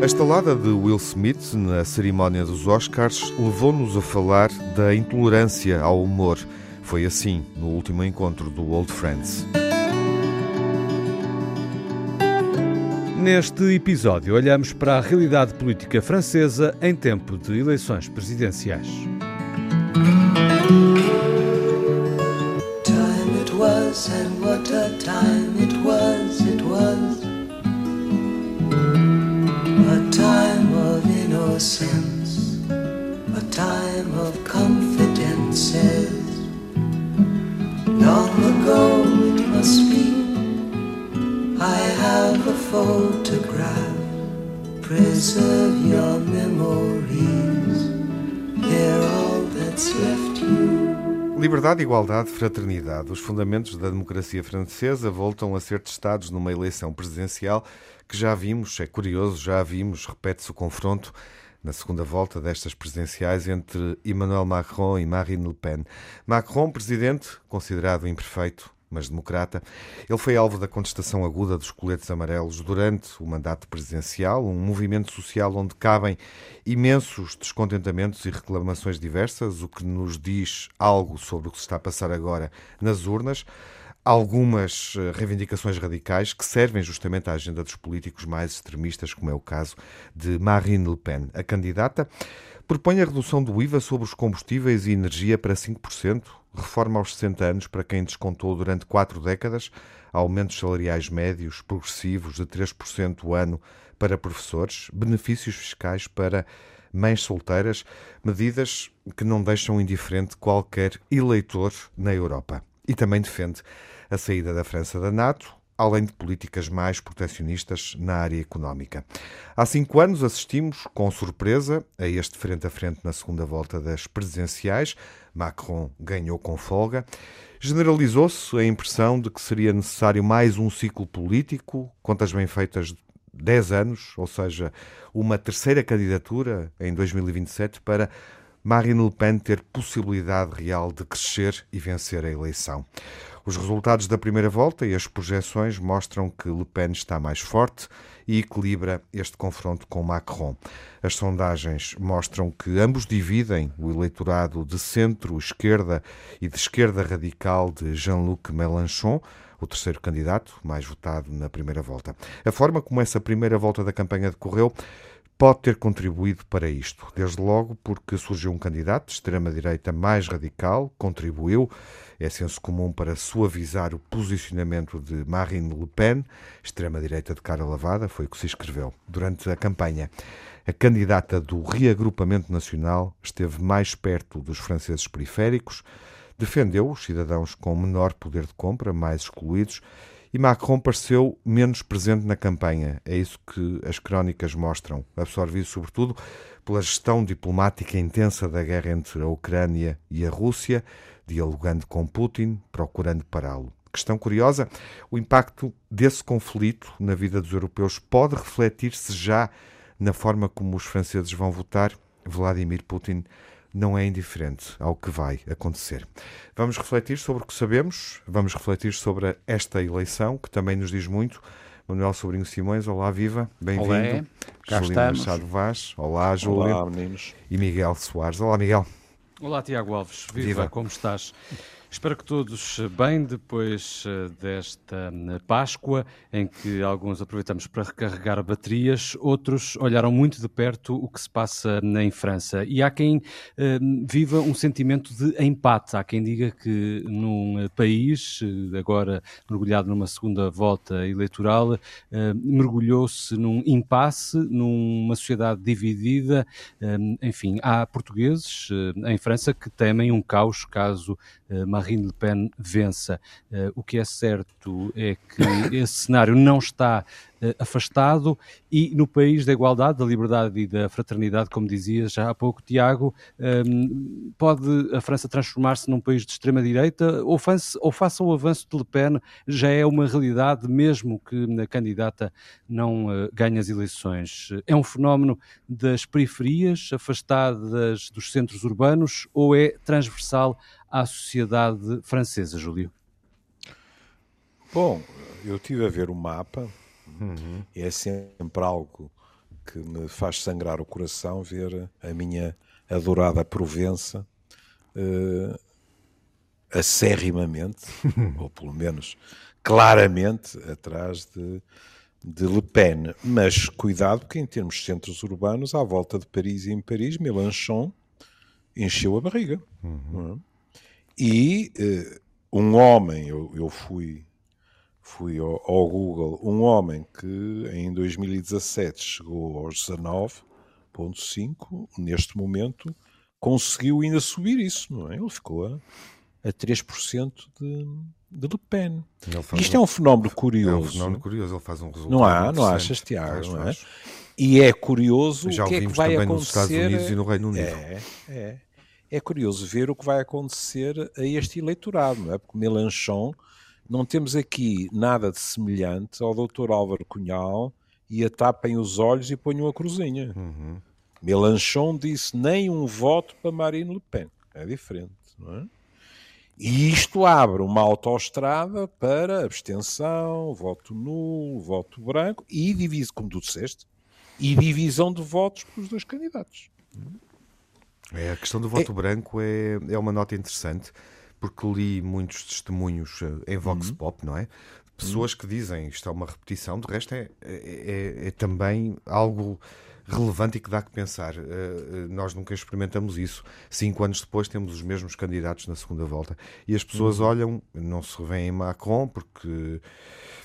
A estalada de Will Smith na cerimónia dos Oscars levou-nos a falar da intolerância ao humor. Foi assim no último encontro do Old Friends. Neste episódio, olhamos para a realidade política francesa em tempo de eleições presidenciais. Time it was, and what a time it a time of confidences. Long ago it must be. I have a photograph. Preserve your memories. They're all that's left you. Liberdade, igualdade, fraternidade. Os fundamentos da democracia francesa voltam a ser testados numa eleição presidencial que já vimos, é curioso, já vimos, repete-se o confronto na segunda volta destas presidenciais entre Emmanuel Macron e Marine Le Pen. Macron, presidente, considerado imperfeito, mas democrata, ele foi alvo da contestação aguda dos coletes amarelos durante o mandato presidencial, um movimento social onde cabem imensos descontentamentos e reclamações diversas, o que nos diz algo sobre o que se está a passar agora nas urnas. Algumas eh, reivindicações radicais que servem justamente à agenda dos políticos mais extremistas, como é o caso de Marine Le Pen. A candidata propõe a redução do IVA sobre os combustíveis e energia para 5%, reforma aos 60 anos para quem descontou durante quatro décadas, aumentos salariais médios progressivos de 3% o ano para professores, benefícios fiscais para mães solteiras, medidas que não deixam indiferente qualquer eleitor na Europa. E também defende a saída da França da NATO, além de políticas mais protecionistas na área económica. Há cinco anos assistimos, com surpresa, a este frente a frente na segunda volta das presidenciais. Macron ganhou com folga. Generalizou-se a impressão de que seria necessário mais um ciclo político, contas bem feitas 10 anos, ou seja, uma terceira candidatura em 2027 para Marine Le Pen ter possibilidade real de crescer e vencer a eleição. Os resultados da primeira volta e as projeções mostram que Le Pen está mais forte e equilibra este confronto com Macron. As sondagens mostram que ambos dividem o eleitorado de centro-esquerda e de esquerda radical de Jean-Luc Mélenchon, o terceiro candidato mais votado na primeira volta. A forma como essa primeira volta da campanha decorreu pode ter contribuído para isto. Desde logo porque surgiu um candidato de extrema-direita mais radical, contribuiu, é senso comum para suavizar o posicionamento de Marine Le Pen, extrema-direita de cara lavada, foi o que se escreveu. Durante a campanha, a candidata do reagrupamento nacional esteve mais perto dos franceses periféricos, defendeu os cidadãos com menor poder de compra, mais excluídos, e Macron pareceu menos presente na campanha. É isso que as crónicas mostram, absorvido sobretudo pela gestão diplomática intensa da guerra entre a Ucrânia e a Rússia, dialogando com Putin, procurando pará-lo. Questão curiosa: o impacto desse conflito na vida dos europeus pode refletir-se já na forma como os franceses vão votar? Vladimir Putin não é indiferente ao que vai acontecer. Vamos refletir sobre o que sabemos, vamos refletir sobre esta eleição, que também nos diz muito. Manuel Sobrinho Simões, olá, viva, bem-vindo. Júlio Machado Vaz, olá, Júlio. Olá, meninos. E Miguel Soares, olá, Miguel. Olá, Tiago Alves, viva, viva. como estás? Espero que todos bem depois eh, desta eh, Páscoa, em que alguns aproveitamos para recarregar baterias, outros olharam muito de perto o que se passa em França. E há quem eh, viva um sentimento de empate. Há quem diga que num país, agora mergulhado numa segunda volta eleitoral, mergulhou-se num impasse, numa sociedade dividida. enfim, há portugueses em França que temem um caos caso Marine Le Pen vença. Uh, o que é certo é que esse cenário não está afastado e no país da igualdade, da liberdade e da fraternidade, como dizia já há pouco Tiago, ehm, pode a França transformar-se num país de extrema-direita ou, ou faça o avanço de Le Pen já é uma realidade, mesmo que a candidata não uh, ganhe as eleições. É um fenómeno das periferias, afastadas dos centros urbanos, ou é transversal à sociedade francesa, Júlio? Bom, eu tive a ver o mapa, uhum. é sempre algo que me faz sangrar o coração ver a minha adorada Provença uh, acérrimamente, ou pelo menos claramente, atrás de, de Le Pen. Mas cuidado, que em termos de centros urbanos, à volta de Paris e em Paris, Mélenchon encheu a barriga. Uhum. E uh, um homem, eu, eu fui fui ao, ao, Google, um homem que em 2017 chegou aos 19,5, neste momento conseguiu ainda subir isso, não é? Ele ficou a, a 3% de, de Le Pen. Isto um, é um fenómeno curioso. É um fenómeno curioso, ele faz um resultado. Não há, não achas, Tiago, não é? E é curioso Já o que é que vai também acontecer. nos Estados Unidos e no Reino Unido. É, é. É curioso ver o que vai acontecer a este eleitorado, não é? Porque Melanchon não temos aqui nada de semelhante ao Dr. Álvaro Cunhal e a tapem os olhos e ponham a cruzinha. Uhum. Melanchon disse nem um voto para Marine Le Pen. É diferente, não é? E isto abre uma autoestrada para abstenção, voto nulo, voto branco e divide, como tu disseste, e divisão de votos pelos dois candidatos. É, a questão do voto é... branco é, é uma nota interessante porque li muitos testemunhos eh, em Vox uhum. Pop, não é? Pessoas uhum. que dizem isto é uma repetição, de resto é, é, é, é também algo relevante e que dá que pensar. Uh, nós nunca experimentamos isso. Cinco anos depois temos os mesmos candidatos na segunda volta. E as pessoas uhum. olham, não se revêem em Macron, porque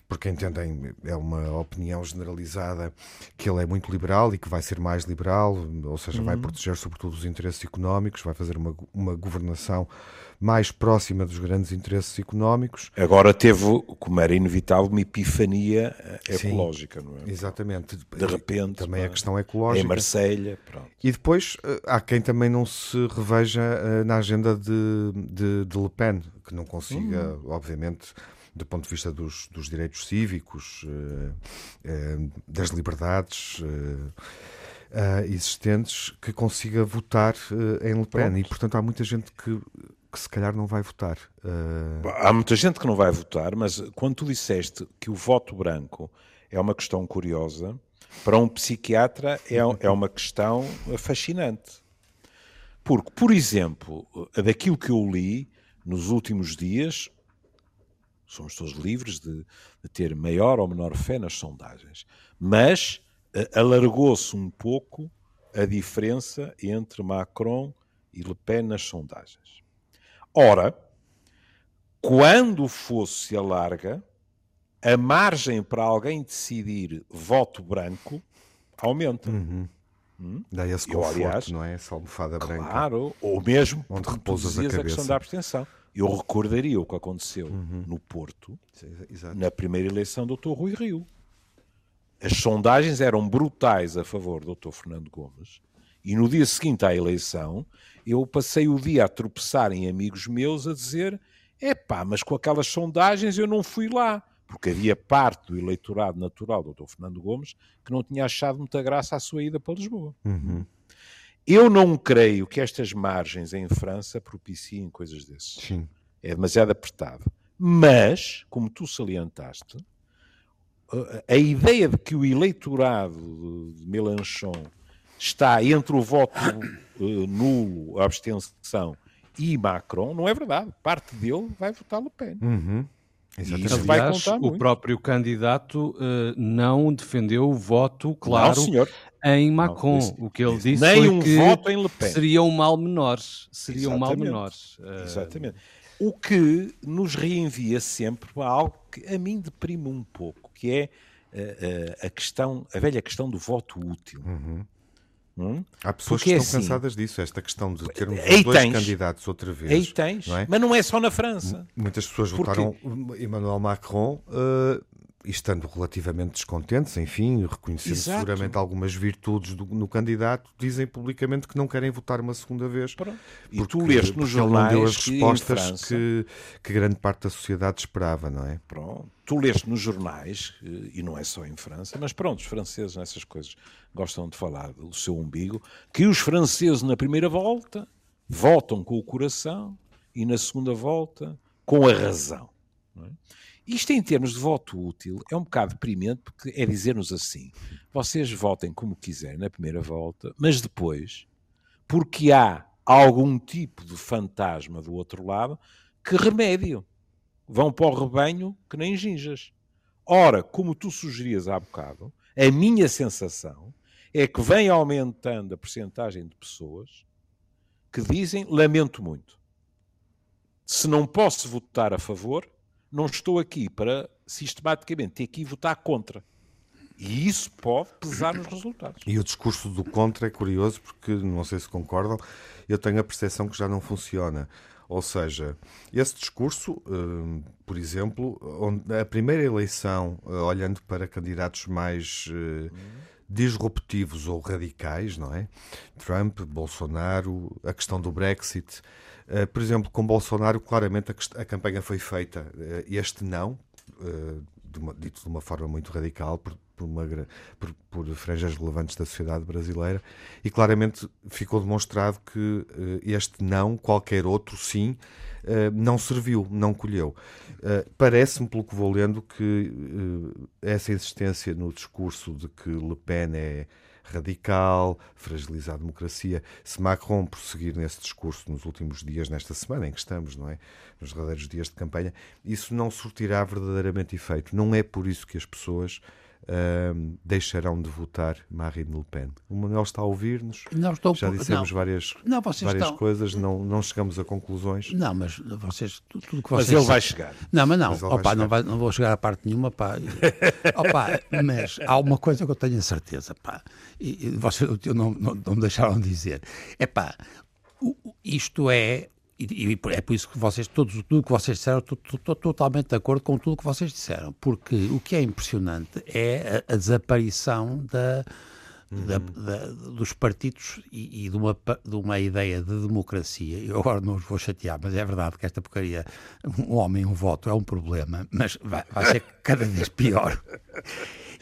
porque entendem, é uma opinião generalizada, que ele é muito liberal e que vai ser mais liberal, ou seja, uhum. vai proteger sobretudo os interesses económicos, vai fazer uma, uma governação mais próxima dos grandes interesses económicos. Agora teve, como era inevitável, uma epifania eh, ecológica, Sim, não é? Exatamente. De repente. Também a questão ecológica. Em Marselha, pronto. E depois eh, há quem também não se reveja eh, na agenda de, de, de Le Pen, que não consiga, uhum. obviamente do ponto de vista dos, dos direitos cívicos, das liberdades existentes, que consiga votar em Le Pen. Pronto. E, portanto, há muita gente que que se calhar não vai votar. Uh... Há muita gente que não vai votar, mas quando tu disseste que o voto branco é uma questão curiosa, para um psiquiatra é, é uma questão fascinante. Porque, por exemplo, daquilo que eu li nos últimos dias, somos todos livres de, de ter maior ou menor fé nas sondagens, mas uh, alargou-se um pouco a diferença entre Macron e Le Pen nas sondagens. Ora, quando fosse a larga, a margem para alguém decidir voto branco aumenta. Uhum. Hum? Dá esse conforto, Eu, aliás, não é? Essa almofada branca. Claro, ou mesmo onde repousas a, a questão da abstenção. Eu recordaria o que aconteceu uhum. no Porto, Exato. na primeira eleição do Dr. Rui Rio. As sondagens eram brutais a favor do Dr. Fernando Gomes e no dia seguinte à eleição eu passei o dia a tropeçar em amigos meus a dizer: é pá, mas com aquelas sondagens eu não fui lá. Porque havia parte do eleitorado natural do Dr. Fernando Gomes que não tinha achado muita graça à sua ida para Lisboa. Uhum. Eu não creio que estas margens em França propiciem coisas desses. Sim. É demasiado apertado. Mas, como tu salientaste, a ideia de que o eleitorado de Mélenchon está entre o voto uh, nulo, a abstenção e Macron, não é verdade. Parte dele vai votar Le Pen. Uhum. Exatamente. Aliás, vai contar o muito. próprio candidato uh, não defendeu o voto, claro, não, em Macron. Não, o que ele disse Nem foi um que voto em Le Pen. seria um mal menor. Seria Exatamente. um mal menor. Uh... Exatamente. O que nos reenvia sempre a algo que a mim deprime um pouco, que é uh, a questão, a velha questão do voto útil. Uhum. Hum? Há pessoas Porque que estão assim, cansadas disso, esta questão de termos os dois tens, candidatos outra vez. Aí tens, não é? mas não é só na França. Muitas pessoas Porque... votaram Emmanuel Macron uh, estando relativamente descontentes, enfim, reconhecendo Exato. seguramente algumas virtudes do, no candidato, dizem publicamente que não querem votar uma segunda vez. Pronto. E tu leste nos jornais não deu as respostas que, que, grande parte da sociedade esperava, não é? Pronto. Tu leste nos jornais, e não é só em França, mas pronto, os franceses nessas coisas gostam de falar do seu umbigo, que os franceses na primeira volta votam com o coração e na segunda volta com a razão. É? Isto, em termos de voto útil, é um bocado deprimente, porque é dizer-nos assim: vocês votem como quiserem na primeira volta, mas depois, porque há algum tipo de fantasma do outro lado, que remédio. Vão para o rebanho que nem ginjas. Ora, como tu sugerias há bocado, a minha sensação é que vem aumentando a percentagem de pessoas que dizem lamento muito. Se não posso votar a favor, não estou aqui para sistematicamente ter que ir votar contra. E isso pode pesar nos resultados. E o discurso do contra é curioso porque, não sei se concordam, eu tenho a percepção que já não funciona. Ou seja, esse discurso, uh, por exemplo, a primeira eleição, uh, olhando para candidatos mais uh, disruptivos ou radicais, não é? Trump, Bolsonaro, a questão do Brexit. por exemplo, com Bolsonaro, claramente a, a campanha foi feita. este não, de uma, dito de uma forma muito radical, por, por, uma, por, por, franjas relevantes da sociedade brasileira, e claramente ficou demonstrado que uh, este não, qualquer outro sim, uh, não serviu, não colheu. Uh, Parece-me, pelo que vou lendo, que essa insistência no discurso de que Le Pen é radical, fragilizar a democracia. Se Macron prosseguir nesse discurso nos últimos dias, nesta semana em que estamos, não é? Nos verdadeiros dias de campanha, isso não surtirá verdadeiramente efeito. Não é por isso que as pessoas uh, deixarão de votar Marine Le Pen. O Manuel está a ouvir-nos. Já dissemos não, várias, não, várias estão... coisas, não, não chegamos a conclusões. Não, mas vocês. Tudo, tudo que vocês mas ele vai chegar. Não, mas não. Mas opa, não, vai, não vou chegar a parte nenhuma. Pá. opa, mas há uma coisa que eu tenho a certeza. Pá, e, e vocês não, não, não me deixaram dizer. É pá, isto é e, é por isso que vocês, todos, tudo que vocês disseram, estou totalmente de acordo com tudo que vocês disseram, porque o que é impressionante é a, a desaparição da, uhum. da, da, dos partidos e, e, de, uma, de uma ideia de democracia. Eu agora não os vou chatear, mas é verdade que esta porcaria, um homem, um voto, é um problema, mas vai, vai ser cada vez pior.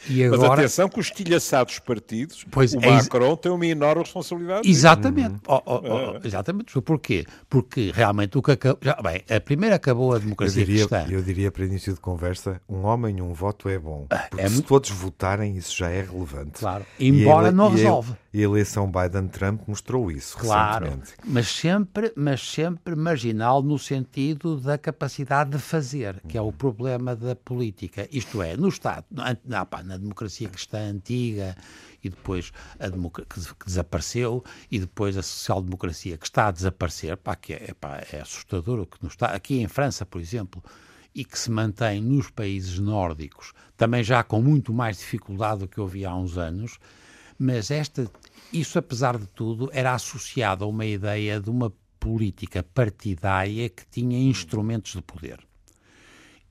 E agora... Mas atenção que os estilhaçados partidos, pois, o é Macron tem uma enorme responsabilidade. Exatamente. Oh, oh, oh, é. Exatamente. Porquê? Porque realmente o que acabou... Já, bem, a primeira acabou a democracia eu diria, cristã. Eu diria para início de conversa, um homem um voto é bom. Ah, porque é se muito... todos votarem, isso já é relevante. Claro. Embora ele, não resolve. E a eleição Biden-Trump mostrou isso claro, recentemente. Mas sempre, mas sempre marginal no sentido da capacidade de fazer, que é o problema da política. Isto é, no Estado, não, pá, na democracia cristã antiga e depois a que, que, desapareceu e depois a social-democracia que está a desaparecer, pá, que é, pá, é assustador o que nos está. Aqui em França, por exemplo, e que se mantém nos países nórdicos, também já com muito mais dificuldade do que houve há uns anos, mas esta, isso, apesar de tudo, era associado a uma ideia de uma política partidária que tinha instrumentos de poder.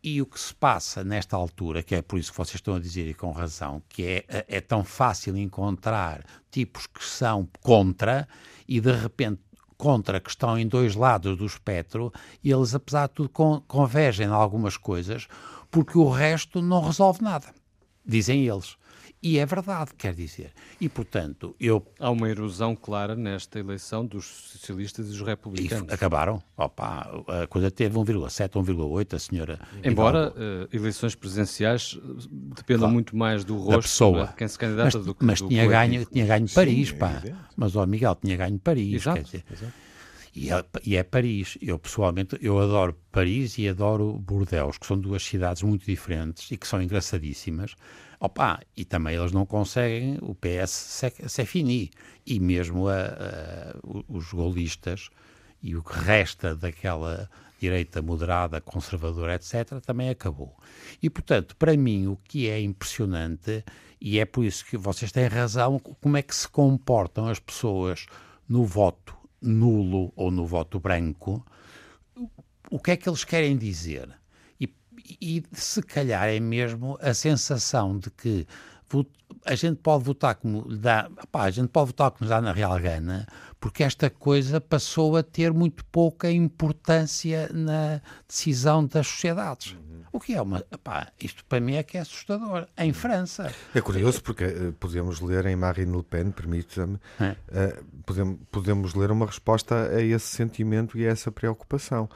E o que se passa nesta altura, que é por isso que vocês estão a dizer e com razão, que é, é tão fácil encontrar tipos que são contra e de repente contra que estão em dois lados do espectro e eles, apesar de tudo, convergem em algumas coisas porque o resto não resolve nada, dizem eles. E é verdade, quer dizer. E, portanto, eu... Há uma erosão clara nesta eleição dos socialistas e dos republicanos. Isso, acabaram. Opa, a coisa teve 1,7, 1,8, a senhora... Embora uh, eleições presidenciais dependam claro, muito mais do rosto pessoa. de quem se candidata mas, do que Mas do tinha, ganho, tinha ganho Paris, Sim, pá. É mas, ó, Miguel, tinha ganho Paris, exato, quer dizer... Exato. E é, e é, Paris. Eu, pessoalmente, eu adoro Paris e adoro Bordeaux, que são duas cidades muito diferentes e que são engraçadíssimas. Opa, e também eles não conseguem, o PS se, fini. E mesmo a, a, os golistas e o que resta daquela direita moderada, conservadora, etc., também acabou. E, portanto, para mim, o que é impressionante, e é por isso que vocês têm razão, como é que se comportam as pessoas no voto nulo ou no voto branco, o que é que eles querem dizer? E se calhar é mesmo a sensação de que a gente pode votar como dá, a gente pode votar como dá na real gana, porque esta coisa passou a ter muito pouca importância na decisão das sociedades. Uhum. O que é uma. isto para mim é que é assustador. Em uhum. França. É curioso porque uh, podemos ler em Marine Le Pen, permita-me, é. uh, podemos, podemos ler uma resposta a esse sentimento e a essa preocupação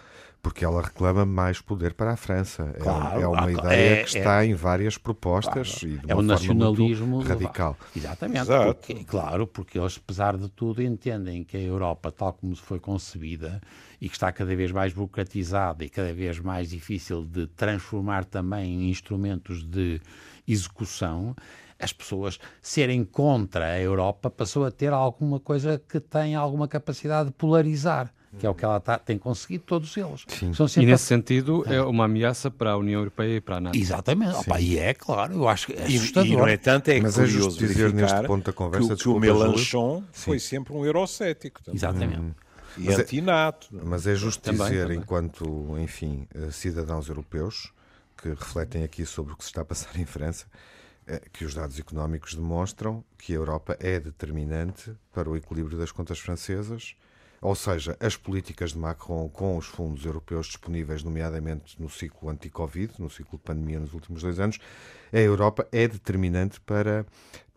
porque ela reclama mais poder para a França. É claro, é, uma ideia é, que está é, em várias propostas claro, e de é o nacionalismo radical. Exatamente, Exato. Porque, claro, porque eles, apesar de tudo, entendem que a Europa, tal como foi concebida e que está cada vez mais burocratizada e cada vez mais difícil de transformar também em instrumentos de execução, as pessoas serem contra a Europa passou a ter alguma coisa que tem alguma capacidade de polarizar que é o que ela tá, tem conseguido, todos eles. e nesse sentido é uma ameaça para a União Europeia e para a NATO. Exatamente, Opa, e é claro, eu acho que é assustador. E, e no entanto é Mas é curioso é dizer neste ponto da conversa que, que o Melanchon foi sempre um eurocético. Também. Exatamente. Hum. E anti-NATO. Mas é justo também, dizer, também. enquanto, enfim, eh, cidadãos europeus que refletem aqui sobre o que se está a passar em França, eh, que os dados económicos demonstram que a Europa é determinante para o equilíbrio das contas francesas ou seja, as políticas de Macron com os fundos europeus disponíveis, nomeadamente no ciclo anti-Covid, no ciclo de pandemia nos últimos dois anos, a Europa é determinante para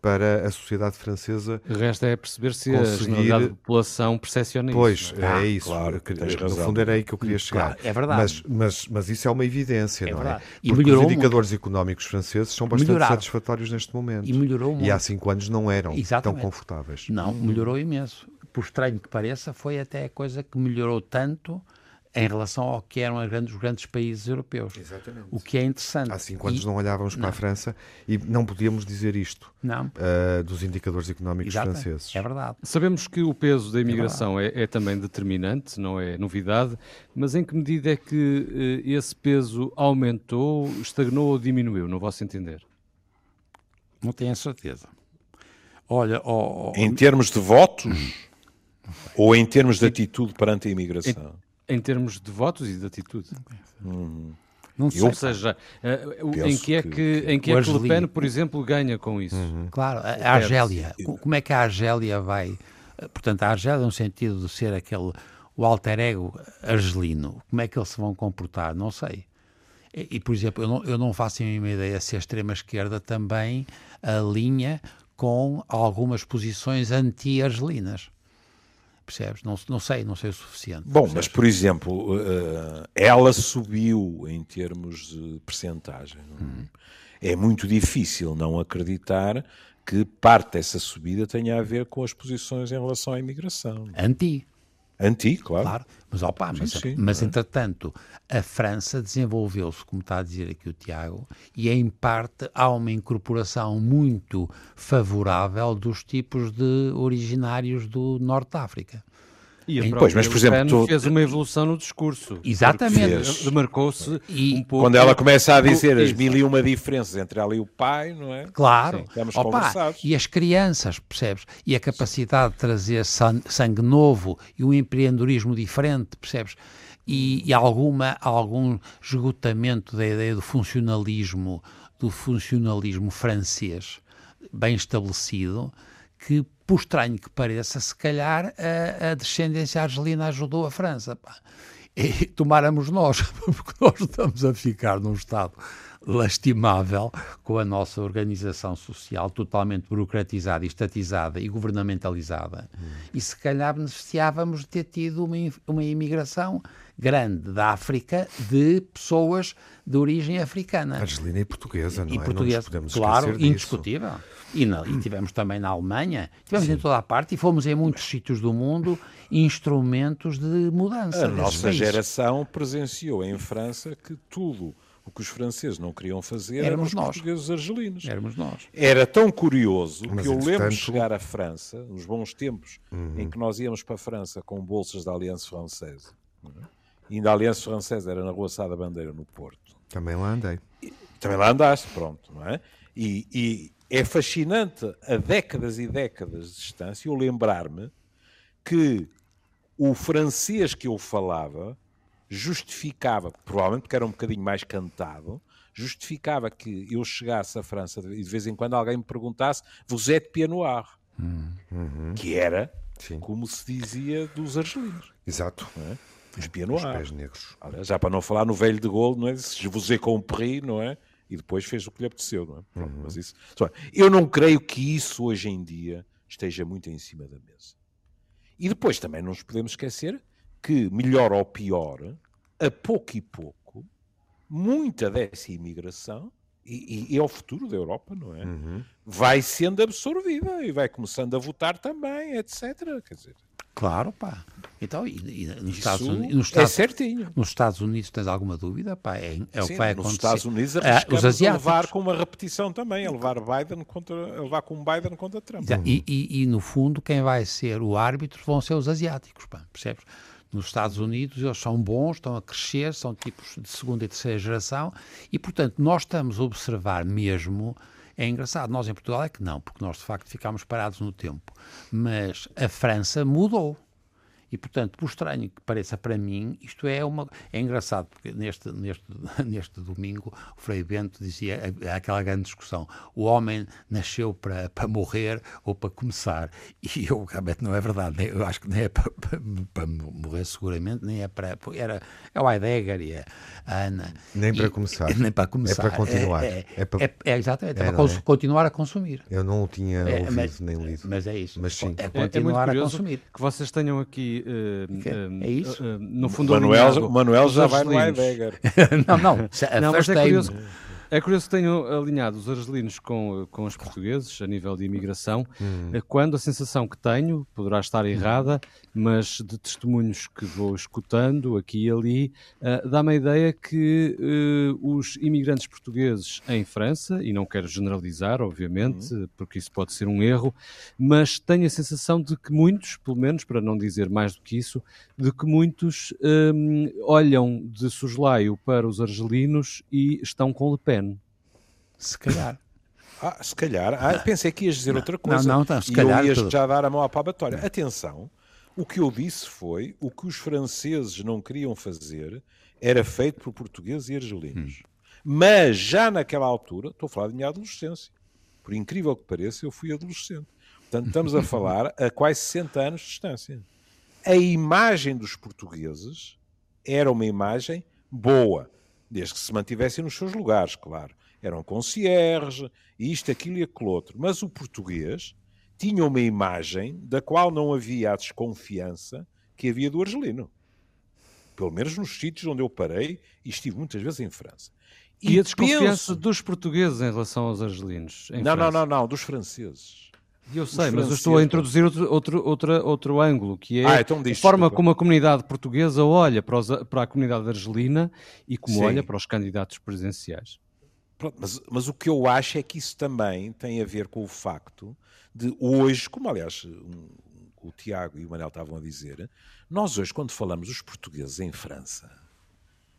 para a sociedade francesa. O resto é perceber se conseguir... a generalidade da população percepciona pois, isso. Pois, é? é isso. Claro, no fundo era aí que eu queria chegar. Claro, é verdade. Mas, mas, mas isso é uma evidência, é não é? verdade. é? E Porque os indicadores muito. económicos franceses são bastante Melhoraram. satisfatórios neste momento. E melhorou muito. E há cinco anos não eram Exatamente. tão confortáveis. Não, melhorou imenso por estranho que pareça, foi até a coisa que melhorou tanto em relação ao que eram os grandes, os grandes países europeus. Exatamente. O que é interessante. Há cinco anos e... não olhávamos para não. a França e não podíamos dizer isto não. Uh, dos indicadores económicos Exatamente. franceses. É verdade. Sabemos que o peso da é imigração é, é, é, também determinante, não é novidade, mas em que medida é que uh, esse peso aumentou, estagnou ou diminuiu, no vosso entender? Não tenho a certeza. Olha, oh, oh... em termos de votos. Ou em termos de atitude perante a imigração? Em, em termos de votos e de atitude. Uhum. Não sei. Ou seja, uh, em que é que, que, em que, é que Le Pen, por exemplo, ganha com isso? Uhum. Claro, a, a Argélia. Como é que a Argélia vai. Portanto, a Argélia, no sentido de ser aquele. o alter ego argelino, como é que eles se vão comportar? Não sei. E, e por exemplo, eu não, eu não faço a mínima ideia se a extrema-esquerda também alinha com algumas posições anti-argelinas. Percebes? Não, não sei, não sei o suficiente. Bom, percebes? mas por exemplo, uh, ela subiu em termos de percentagem. Hum. É muito difícil não acreditar que parte dessa subida tenha a ver com as posições em relação à imigração. Anti. Anti, claro. claro. Mas, opa, mas, sim, mas entretanto, a França desenvolveu-se, como está a dizer aqui o Tiago, e em parte há uma incorporação muito favorável dos tipos de originários do Norte de África. E a pois, mas por exemplo, tu... fez uma evolução no discurso. Exatamente. Demarcou-se um pouco. Quando ela começa a dizer as mil e uma diferenças entre ela e o pai, não é? Claro. Sim, estamos Opa, conversados. E as crianças, percebes? E a capacidade de trazer sangue novo e um empreendedorismo diferente, percebes? E, e alguma, algum esgotamento da ideia do funcionalismo, do funcionalismo francês bem estabelecido, que por estranho que pareça, se calhar a, a descendência argelina ajudou a França. Pá. E tomáramos nós, porque nós estamos a ficar num estado lastimável com a nossa organização social totalmente burocratizada, estatizada e governamentalizada. Hum. E se calhar beneficiávamos de ter tido uma, uma imigração grande da África de pessoas de origem africana. Argelina e portuguesa, não e é? Portuguesa, claro, indiscutível. E, na, e, tivemos também na Alemanha, tivemos Sim. em toda a parte e fomos em muitos sítios do mundo instrumentos de mudança. A nossa países. geração presenciou em França que tudo o que os franceses não queriam fazer éramos nós. portugueses argelinos. Éramos nós. Era tão curioso Mas, que eu lembro de chegar à França, nos bons tempos uhum. em que nós íamos para a França com bolsas da Aliança Francesa. E ainda a Aliança Francesa era na Rua Sada Bandeira, no Porto. Também lá andei. E, também lá andaste, pronto, não é? E, e é fascinante, a décadas e décadas de distância, eu lembrar-me que o francês que eu falava justificava, provavelmente porque era um bocadinho mais cantado, justificava que eu chegasse à França e de vez em quando alguém me perguntasse vous êtes pied noir, uhum. que era Sim. como se dizia dos argelinos. Exato. É? Os pied noir. Os pés negros. já para não falar no velho de Gaulle, não é? Je vous ai compris, não é? E depois fez o que lhe apeteceu, não é? Pronto, uhum. mas isso, eu não creio que isso hoje em dia esteja muito em cima da mesa. E depois também não nos podemos esquecer que, melhor ou pior, a pouco e pouco, muita dessa imigração, e, e, é o futuro da Europa, não é? Uhum. Vai sendo absorvida e vai começando a votar também, etc. Quer dizer, Claro, pá. Então, e, e nos, Estados Unidos, nos, Estados, é certinho. nos Estados Unidos tens alguma dúvida? Pá, é, é Sim, o que vai acontecer. Nos Estados Unidos ah, os asiáticos. a levar com uma repetição também, a levar, Biden contra, a levar com Biden contra Trump. E, e, e, no fundo quem vai ser o árbitro vão ser os asiáticos, pá, percebes? Nos Estados Unidos eles são bons, estão a crescer, são tipos de segunda e terceira geração e, portanto, nós estamos a observar mesmo é engraçado, nós em Portugal é que não, porque nós de facto ficámos parados no tempo. Mas a França mudou. E, portanto, por estranho que pareça para mim, isto é uma. É engraçado, porque neste, neste, neste domingo o Frei Bento dizia aquela grande discussão: o homem nasceu para, para morrer ou para começar. E eu realmente não é verdade. Eu acho que nem é para, para, para morrer, seguramente, nem é para. Era, é o Heidegger e a Ana. Nem para começar. Nem para começar. É para continuar. É, é, é, para... é, é exatamente. É, para é? continuar a consumir. Eu não o tinha ouvido mas, nem lido. Mas é isso. Mas sim. É continuar a consumir. Que vocês tenham aqui uh, é isso? Uh, no fundo, Manuel, Manuel já vai no não, não. não mas é curioso. É curioso que tenham alinhado os argelinos com, com os portugueses a nível de imigração, hum. quando a sensação que tenho, poderá estar errada, mas de testemunhos que vou escutando aqui e ali, uh, dá-me a ideia que uh, os imigrantes portugueses em França, e não quero generalizar, obviamente, hum. porque isso pode ser um erro, mas tenho a sensação de que muitos, pelo menos para não dizer mais do que isso, de que muitos um, olham de soslaio para os argelinos e estão com Le Pen. Se calhar. Ah, se calhar. Ah, pensei que ias dizer não, outra coisa. Não, não, tá, se calhar. E eu ias já dar a mão à palmatória. Atenção, o que eu disse foi o que os franceses não queriam fazer era feito por portugueses e argelinos. Hum. Mas já naquela altura, estou a falar da minha adolescência. Por incrível que pareça, eu fui adolescente. Portanto, estamos a falar a quase 60 anos de distância. A imagem dos portugueses era uma imagem boa desde que se mantivessem nos seus lugares, claro. Eram concierge, isto, aquilo e aquilo outro. Mas o português tinha uma imagem da qual não havia a desconfiança que havia do argelino. Pelo menos nos sítios onde eu parei e estive muitas vezes em França. E, e a desconfiança penso... dos portugueses em relação aos argelinos? não, não, não, não, dos franceses. Eu sei, mas eu estou a introduzir outro, outro, outro, outro ângulo, que é ah, então a forma como a comunidade portuguesa olha para, os, para a comunidade argelina e como Sim. olha para os candidatos presidenciais. Pronto, mas, mas o que eu acho é que isso também tem a ver com o facto de hoje, como aliás um, o Tiago e o Manel estavam a dizer, nós hoje, quando falamos os portugueses em França,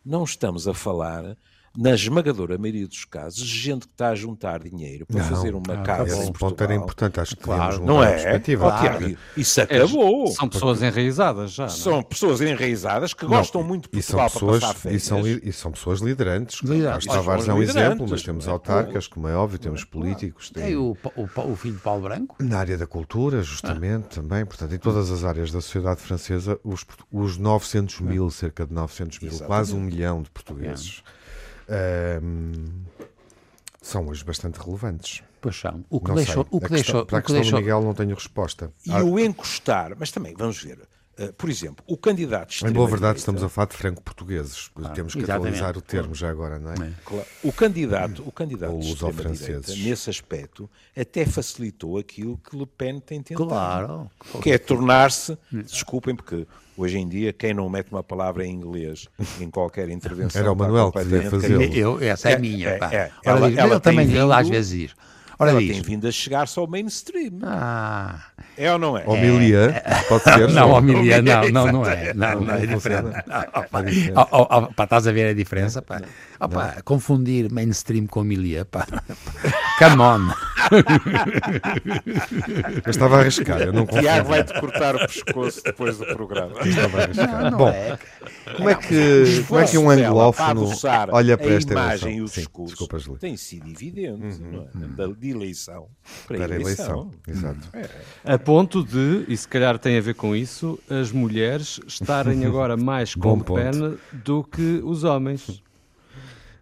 não estamos a falar na esmagadora maioria dos casos, gente que está a juntar dinheiro para não, fazer uma ah, casa esse em Portugal. ponto era importante, acho que claro, não é? Claro. Isso acabou. É, são pessoas enraizadas já. É? São pessoas enraizadas que não, gostam muito de Portugal e são pessoas, para passar férias. E são, e são pessoas liderantes. liderantes. Tavares é um exemplo, mas temos autarcas, como é óbvio, temos políticos. Tem... o, o, o, filho de Paulo Branco? Na área da cultura, justamente, ah. também. Portanto, em todas as áreas da sociedade francesa, os, os 900 mil, cerca de 900 mil, Exatamente. quase um milhão de portugueses. É são hoje bastante relevantes. Pois são. O que deixou, o que a deixou, para a questão deixou... do Miguel não tenho resposta. E ah. o encostar, mas também, vamos ver, Uh, por exemplo, o candidato Em boa verdade, estamos a falar de franco-portugueses. Claro, Temos que exatamente. atualizar o termo já agora, não é? é. Claro. O candidato, o candidato de extrema-direita, nesse aspecto, até facilitou aquilo que Le Pen tem tentado. Claro. Que é tornar-se, desculpem, porque Hoje em dia, quem não mete uma palavra em inglês em qualquer intervenção. Era o Manuel que devia fazer. Eu, essa é, é minha. É, é, ela, ela, ela também, vindo, às vezes diz. Ora ela diz. tem vindo a chegar-se ao mainstream. Ah. É ou não é? Homilia, é. pode ser. Não, homilia, não, não, não é. Não, não é diferente. Pá, estás a ver a diferença? Pá. Opa, confundir mainstream com homilia, pá. Come on. Eu estava a arriscar. Eu não Tiago vai-te cortar o pescoço depois do programa. Eu estava a arriscar. Não, não Bom, é. como, é que, como é que um anglófono olha para esta imagem e o discurso Sim, tem sido evidente uhum, é? De eleição para, para eleição. eleição. Exato. É. A ponto de, e se calhar tem a ver com isso, as mulheres estarem agora mais com pena do que os homens.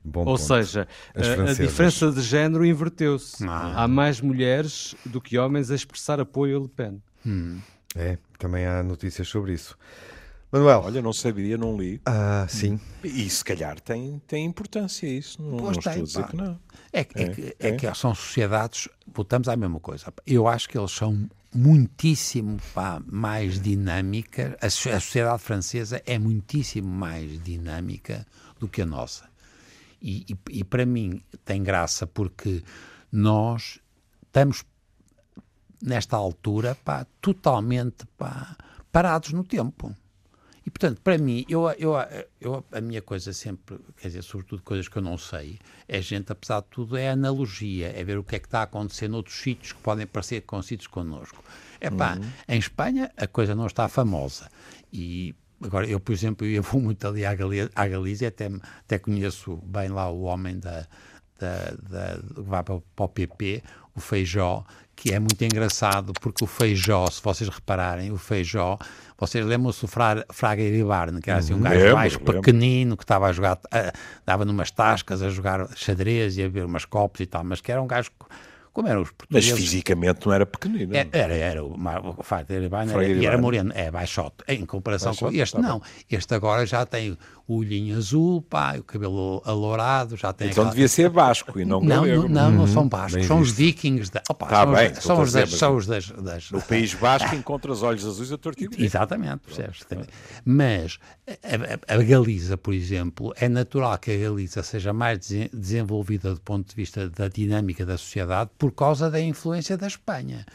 Bom Ou ponto. seja, a, a, diferença de género inverteu-se. Ah. Há mais mulheres do que homens a expressar apoio a Le Pen. Hum. É, também há notícias sobre isso. Manuel. Olha, não sabia, não li. Ah, sim. E se calhar tem, tem importância isso. Não, não estou a dizer pá. que não. É, é, é, que, é, que são sociedades, voltamos à mesma coisa. Eu acho que eles são muitíssimo pá, mais dinâmicas. A, a sociedade francesa é muitíssimo mais dinâmica do que a nossa. E, e, e para mim tem graça porque nós estamos nesta altura pá, totalmente pá, parados no tempo. E, portanto, para mim, eu, eu, eu, a minha coisa sempre, quer dizer, sobretudo coisas que eu não sei, é gente, apesar de tudo, é analogia, é ver o que é que está a acontecer noutros sítios que podem parecer com sítios connosco. É pá, uhum. em Espanha a coisa não está famosa. E agora, eu, por exemplo, eu vou muito ali à, Galícia, à Galícia até, até conheço bem lá o homem da, da, da, que vai para o PP, o Feijó, que é muito engraçado, porque o Feijó, se vocês repararem, o Feijó, vocês lembram-se do Fra, Fraga Iribarne, que era assim um gajo lembro, mais lembro. pequenino, que estava a jogar, a, dava numas tascas a jogar xadrez e a ver umas copos e tal, mas que era um gajo como eram os portugueses. Mas fisicamente não era pequenino. Era, era, era o, o facto era, era, e era moreno, é baixote, em comparação baixote, com este, tá não. Bem. Este agora já tem o olhinho azul, pá, o cabelo alourado, já tem. Então aquela... devia ser basco e não Não, não, não, não são uhum. bascos, são os vikings. Da... Opa, tá são bem, os, são, os das, são os das, das, No País Basco encontras olhos azuis a tortilha. Exatamente, percebes? Mas a, a, a, Galiza, por exemplo, é natural que a Galiza seja mais desenvolvida do ponto de vista da dinâmica da sociedade por causa da influência da Espanha.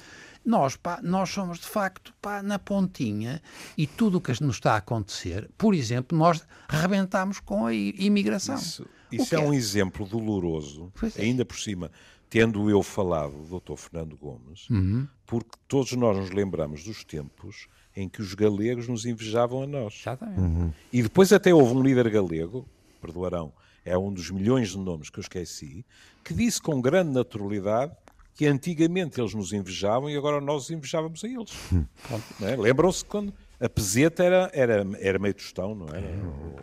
Nós, pá, nós somos de facto pá, na pontinha e tudo o que nos está a acontecer, por exemplo, nós arrebentamos com a imigração. Isso, isso é, é, um exemplo doloroso, é. ainda por cima, tendo eu falado do Dr. Fernando Gomes, uhum. porque todos nós nos lembramos dos tempos em que os galegos nos invejavam a nós. Exatamente. Uhum. E depois até houve um líder galego, perdoarão, é um dos milhões de nomes que eu esqueci, que disse com grande naturalidade que antigamente eles nos invejavam e agora nós invejávamos a eles. É? Lembram-se quando a peseta era, era, era meio tostão, não era?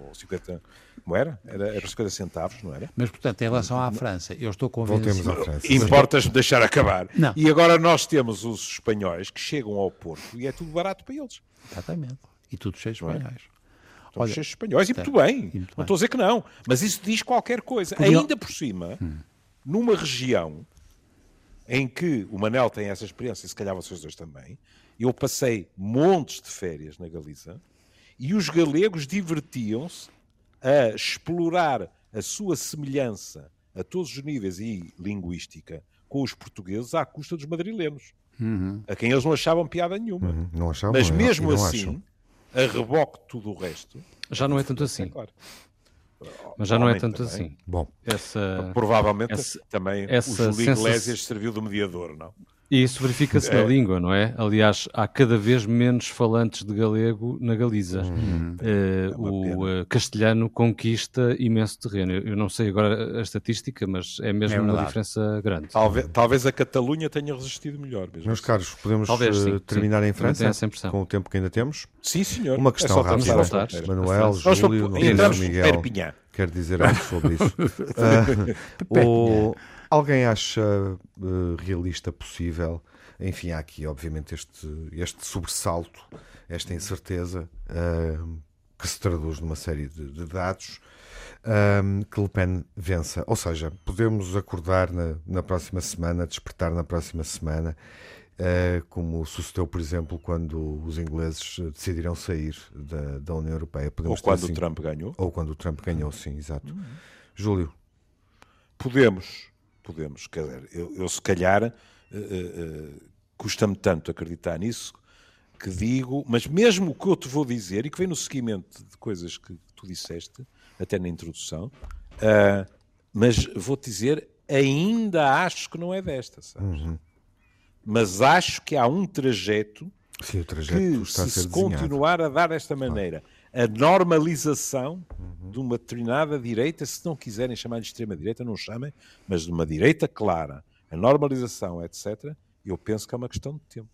Ou 50, como era? Era, era 50 centavos, não era? Mas, portanto, em relação à França, eu estou convencido... Voltemos à França. Importas-me deixar acabar. Não. E agora nós temos os espanhóis que chegam ao Porto e é tudo barato para eles. Exatamente. E tudo cheio de é? espanhóis. Estão cheios de espanhóis e muito bem. E muito não bem. estou a dizer que não. Mas isso diz qualquer coisa. Podia... Ainda por cima, hum. numa região em que o Manel tem essa experiência, e se calhar vocês dois também, eu passei montes de férias na Galiza e os galegos divertiam-se a explorar a sua semelhança a todos os níveis e linguística com os portugueses à custa dos madrilenos, uhum. a quem eles não achavam piada nenhuma. Uhum. Não achavam, Mas mesmo não assim, acham. a reboque de tudo o resto... Já não é tanto assim. É claro. Mas já não é tanto também. assim. Bom, essa, provavelmente essa, também essa o Júlio Iglesias serviu de mediador, não? E isso verifica-se é. na língua, não é? Aliás, há cada vez menos falantes de galego na Galiza. Uhum. Uh, é o uh, castelhano conquista imenso terreno. Eu, eu, não sei agora a estatística, mas é mesmo é uma diferença grande. Talvez, talvez, a Catalunha tenha resistido melhor. Mesmo. Meus caros, podemos talvez, sim, uh, terminar sim. em França com o tempo que ainda temos? Sim, senhor. Uma questão é rápida. Manuel, Júlio, Miguel, quer dizer algo sobre isso. o Alguém acha uh, realista possível? Enfim, há aqui, obviamente, este, este sobressalto, esta incerteza, uh, que se traduz numa série de, de dados, uh, que Le Pen vença. Ou seja, podemos acordar na, na próxima semana, despertar na próxima semana, Uh, como sucedeu, por exemplo, quando os ingleses decidiram sair da, da União Europeia. Podemos ou quando assim, o Trump ganhou. Ou quando o Trump ganhou, sim, exato. Uhum. Júlio. Podemos podemos. Quer dizer, eu, eu se calhar uh, uh, custa-me tanto acreditar nisso que digo, mas mesmo o que eu te vou dizer e que vem no seguimento de coisas que tu disseste, até na introdução, uh, mas vou-te dizer, ainda acho que não é desta, sabes? Uhum. Mas acho que há um trajeto, Sim, trajeto que, se, se continuar a dar desta maneira, a normalização uhum. de uma determinada direita, se não quiserem chamar de extrema-direita, não chamem, mas de uma direita clara, a normalização, etc., eu penso que é uma questão de tempo.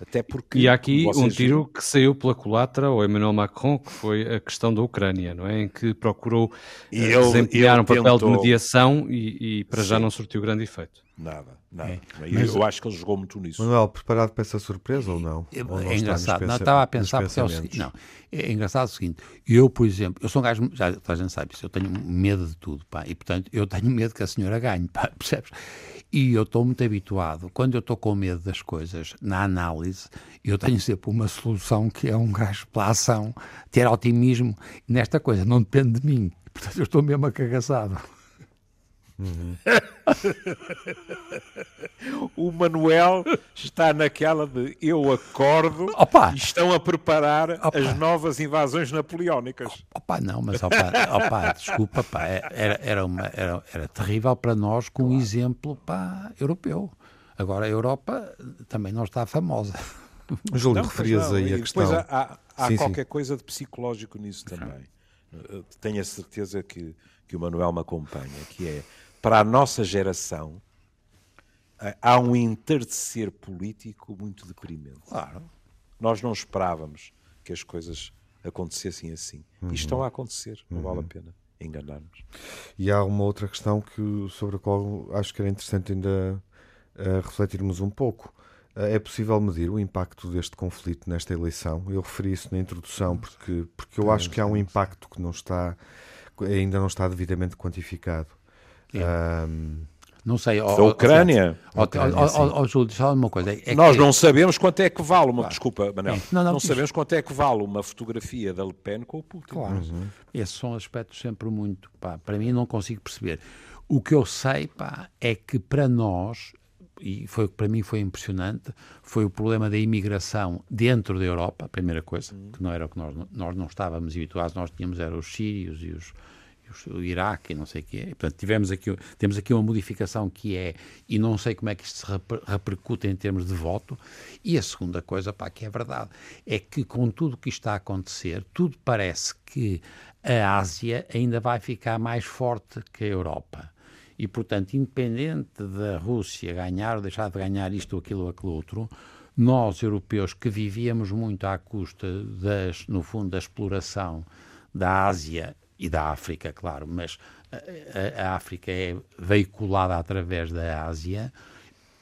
Até porque, e há aqui um tiro viram... que saiu pela culatra ao Emmanuel Macron, que foi a questão da Ucrânia, não é? Em que procurou eh, ele, desempenhar ele um papel tentou... de mediação e, e para Sim. já não surtiu grande efeito. Nada, nada. É. Eu, acho que ele jogou muito nisso. Manuel, preparado para essa surpresa ou não? É, ou não é engraçado. Não, estava a pensar porque é o seguinte. Não, é engraçado o seguinte. Eu, por exemplo, eu sou um gajo, já a gente sabe isso, eu tenho medo de tudo, pá, e portanto eu tenho medo que a senhora ganhe, pá, percebes? E eu estou muito habituado, quando eu estou com medo das coisas, na análise, eu tenho sempre uma solução que é um gajo pela ação, ter otimismo nesta coisa, não depende de mim. Portanto, eu estou mesmo acagaçado. Uhum. o Manuel está naquela de eu acordo opa. e estão a preparar opa. as novas invasões napoleónicas. Opa, não, mas opa, opa desculpa, pá, é, era, era, uma, era, era terrível para nós com um exemplo pá, europeu. Agora a Europa também não está famosa. Júlio, referias aí a questão. Depois há, há sim, qualquer sim. coisa de psicológico nisso também. Eh, tenho a certeza que, que o Manuel me acompanha, que é para a nossa geração, eh, há um entardecer político muito deprimente. Claro. Nós não esperávamos que as coisas acontecessem assim. Uhum. E estão a acontecer, não uhum. vale a uhum. pena enganar-nos. E há uma outra questão que, sobre a qual acho que era interessante ainda uh, refletirmos um pouco. Uh, é possível medir o impacto deste conflito nesta eleição? Eu referi isso na introdução porque, porque eu acho que há um impacto que não está, ainda não está devidamente quantificado. Não sei. da Ucrânia. Ó, Júlio, só uma coisa. É Nós que... não sabemos quanto é que vale uma. Claro. Desculpa, Manel. É. Não, não, não sabemos quanto é que vale uma fotografia da Le Pen com o Putin. Claro. Uhum. Esses são aspectos sempre muito. Pá, para mim, não consigo perceber. O que eu sei pá, é que para nós, e foi para mim foi impressionante, foi o problema da imigração dentro da Europa, a primeira coisa, uhum. que não era o que nós, nós não estávamos habituados, nós tínhamos era os sírios e os o Iraque e não sei o quê. portanto, tivemos aqui, temos aqui uma modificação que é, e não sei como é que isto se repercute em termos de voto. E a segunda coisa, pá, que é verdade, é que com tudo o que está a acontecer, tudo parece que a Ásia ainda vai ficar mais forte que a Europa. E, portanto, independente da Rússia ganhar ou deixar de ganhar isto aquilo ou aquilo outro, nós, europeus, que vivíamos muito à custa, das, no fundo, da exploração da Ásia e da África, claro, mas a, a, África é veiculada através da Ásia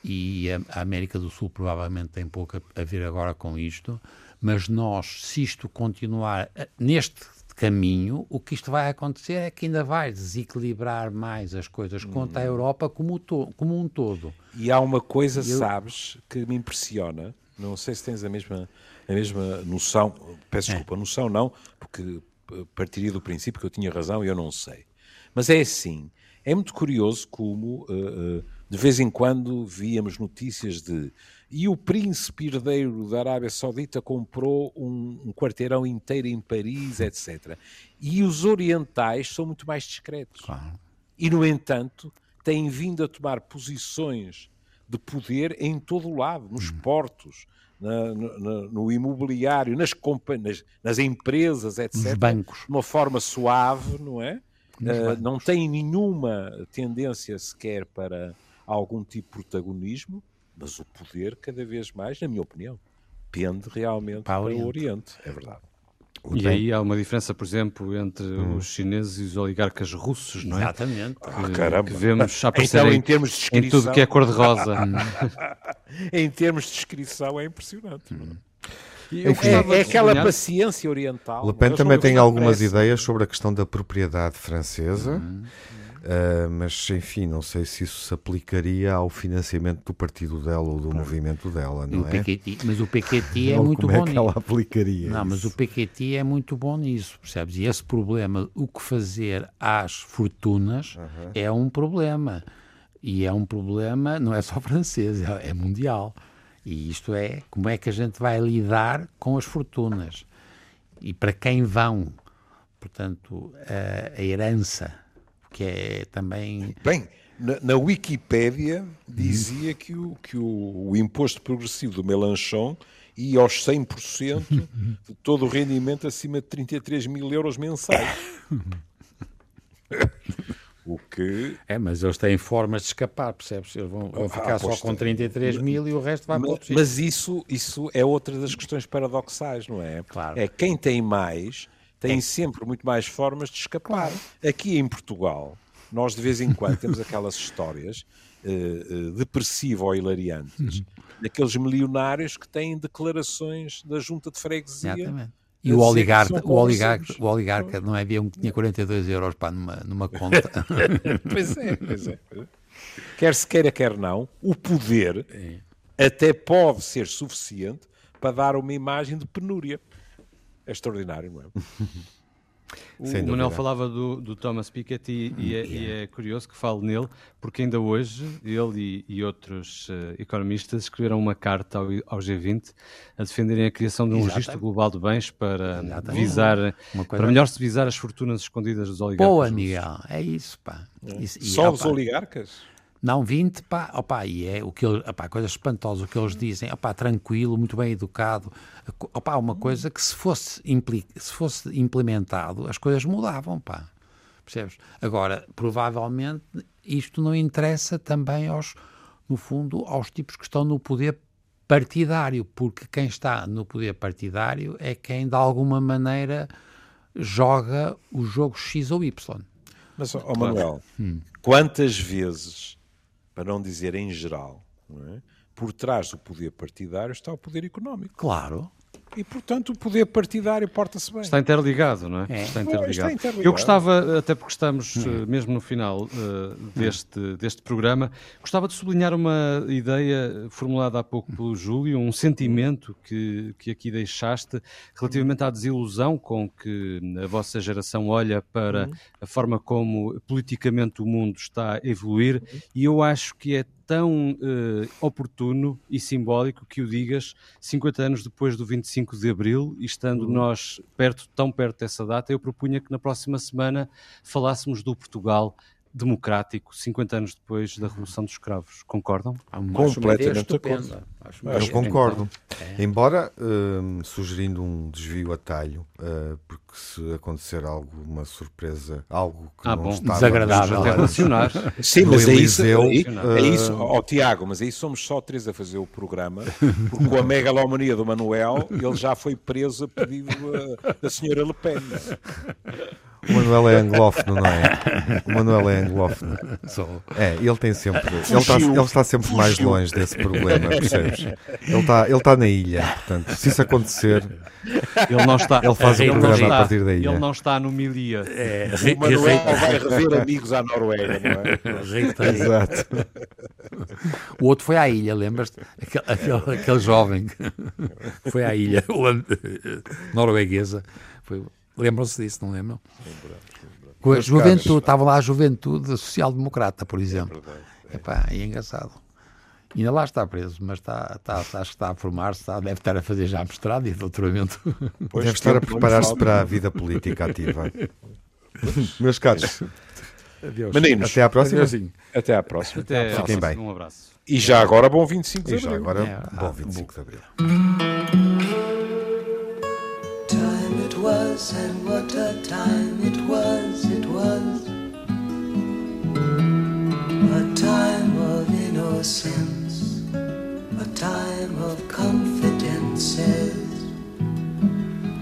e a, a, América do Sul provavelmente tem pouco a, a ver agora com isto, mas nós, se isto continuar neste caminho, o que isto vai acontecer é que ainda vai desequilibrar mais as coisas quanto à hum. Europa como, como um todo. E há uma coisa, Eu... sabes, que me impressiona, não sei se tens a mesma, a mesma noção, peço é. desculpa, noção não, porque partiria do princípio que eu tinha razão e eu não sei. Mas é assim, é muito curioso como uh, uh, de vez em quando víamos notícias de e o príncipe herdeiro da Arábia Saudita comprou um, um, quarteirão inteiro em Paris, etc. E os orientais são muito mais discretos. Claro. E, no entanto, têm vindo a tomar posições de poder em todo o lado, nos hum. portos, na, no, no, imobiliário, nas, nas, nas empresas, etc. Nos bancos. De uma forma suave, não é? Uh, não tem nenhuma tendência sequer para algum tipo de protagonismo, mas o poder cada vez mais, na minha opinião, pende realmente para, para o Oriente. É verdade. E aí há uma diferença, por exemplo, entre hum. os chineses e os oligarcas russos, não é? Exatamente. Que, ah, que vemos aparecer então, em, termos de descrição... em tudo que é cor-de-rosa. em termos de descrição é impressionante. Hum. É, é, aquela paciência oriental. Le Pen também tem algumas parece. ideias sobre a questão da propriedade francesa. Hum. Uh, mas enfim, não sei se isso se aplicaria ao financiamento do partido dela ou do movimento dela, não o é? mas o PQT é muito como bom. Como é que ela aplicaria? Não, isso? mas o PQT é muito bom nisso, percebes? E esse problema, o que fazer às fortunas, uhum. é um problema. E é um problema, não é só francês, é, é mundial. E isto é, como é que a gente vai lidar com as fortunas? E para quem vão? Portanto, a, a herança que é também. Bem, na, na Wikipédia dizia que, o, que o, o imposto progressivo do Melanchon ia aos 100% de todo o rendimento acima de 33 mil euros mensais. O que. É, mas eles têm formas de escapar, percebes? Eles vão, vão ficar ah, só com 33 mil e o resto vai mas, para outro Mas isso, isso é outra das questões paradoxais, não é? Claro. É quem tem mais tem é. sempre muito mais formas de escapar. Claro. Aqui em Portugal, nós de vez em quando temos aquelas histórias uh, uh, depressivas ou hilariantes uhum. daqueles milionários que têm declarações da junta de freguesia. Exatamente e o oligarca, o oligarca, o oligarca, não é? Havia um que tinha 42 euros pá, numa, numa conta. pois, é, pois é, Quer se queira, quer não, o poder é. até pode ser suficiente para dar uma imagem de penúria. É extraordinário, não é? O, o Manuel falava do, do Thomas Piketty e, e, é, e, é, curioso que fale nele, porque ainda hoje ele e, e outros uh, economistas escreveram uma carta ao, ao, G20 a defenderem a criação de um Exatamente. registro global de bens para visar, coisa... para melhor se visar as fortunas escondidas dos oligarcas. Boa, Miguel, é isso, pá. É. Isso, Só os oligarcas? Não 20, pá, opa, e é o que eles, opá, coisa espantosa, o que eles dizem, opá, tranquilo, muito bem educado, opá, uma coisa que se fosse, se fosse implementado, as coisas mudavam, pá, percebes? Agora, provavelmente, isto não interessa também aos, no fundo, aos tipos que estão no poder partidário, porque quem está no poder partidário é quem, de alguma maneira, joga o jogo X ou Y. Mas, oh, Manuel, hum. quantas vezes para não dizer em geral, é? por trás do poder partidário está o poder económico. Claro. E, portanto, o poder partidário porta-se bem. Está interligado, não é? é. Está, interligado. está, interligado. Eu gostava, até porque estamos hum. mesmo no final uh, deste, deste programa, gostava de sublinhar uma ideia formulada há pouco pelo Júlio, um sentimento que, que aqui deixaste relativamente à desilusão com que a vossa geração olha para hum. a forma como politicamente o mundo está a evoluir, e eu acho que é tão uh, oportuno e simbólico que o digas 50 anos depois do 25 de Abril, e estando uhum. nós perto, tão perto dessa data, eu propunha que na próxima semana falássemos do Portugal democrático 50 anos depois da Revolução dos Escravos. Concordam? Completamente de acordo. Eu concordo. É. Embora uh, sugerindo um desvio a talho, uh, porque se acontecer alguma surpresa, algo que ah, não está desagradável até relacionar. Sim, mas é isso, é, é isso oh, Tiago, mas aí somos só três a fazer o programa, porque com a megalomania do Manuel, ele já foi preso a pedido da senhora Le Pen. O Manuel é anglófono, não é? O Manuel é anglófono. É, ele tem sempre. Ele está, ele está sempre mais longe desse problema, percebes? Ele está, ele está na ilha, portanto, se isso acontecer. Ele não está. Ele faz o um programa está, a partir da ilha. Ele não está no Milia. É, o Manuel vai rever amigos à Noruega, não é? Exato. O outro foi à ilha, lembras-te? Aquele, aquele, aquele jovem foi à ilha norueguesa. Foi Lembram-se disso, não lembram? Com a juventude, estava lá a juventude social-democrata, por exemplo. É verdade, é. Epá, é engraçado. Ainda lá está preso, mas está, está, acho que está a formar-se, deve estar a fazer já mestrado e doutoramento. Pois deve estar a preparar-se para a vida política ativa. Meus caros, Adeus. Meninos, até à próxima. Até à próxima. Até Fiquem bem. Um abraço. E já agora, bom 25 de abril. E já agora, é, bom 25 de abril. Was, and what a time it was, it was. A time of innocence, a time of confidences.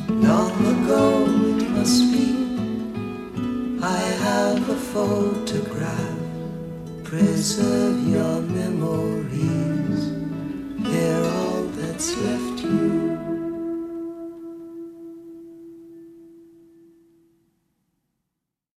Long ago it must be, I have a photograph. Preserve your memories, they're all that's left